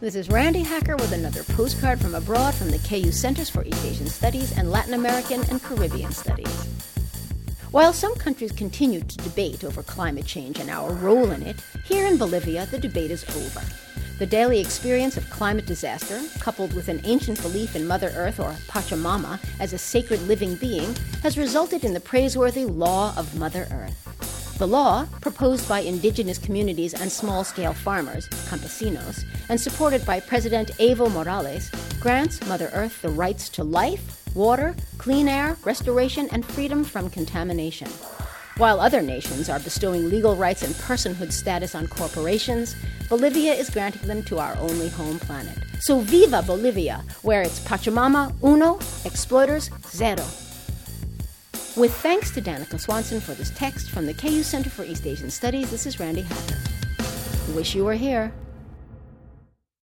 This is Randi Hacker with another postcard from abroad from the KU Centers for East Asian Studies and Latin American and Caribbean Studies. While some countries continue to debate over climate change and our role in it, here in Bolivia the debate is over. The daily experience of climate disaster, coupled with an ancient belief in Mother Earth or Pachamama as a sacred living being, has resulted in the praiseworthy Law of Mother Earth. The law, proposed by indigenous communities and small scale farmers, campesinos, and supported by President Evo Morales, grants Mother Earth the rights to life, water, clean air, restoration, and freedom from contamination. While other nations are bestowing legal rights and personhood status on corporations, Bolivia is granting them to our only home planet. So viva Bolivia, where it's Pachamama uno, exploiters zero. With thanks to Danika Swanson for this text from the KU Center for East Asian Studies, this is Randi Hacker. Wish you were here.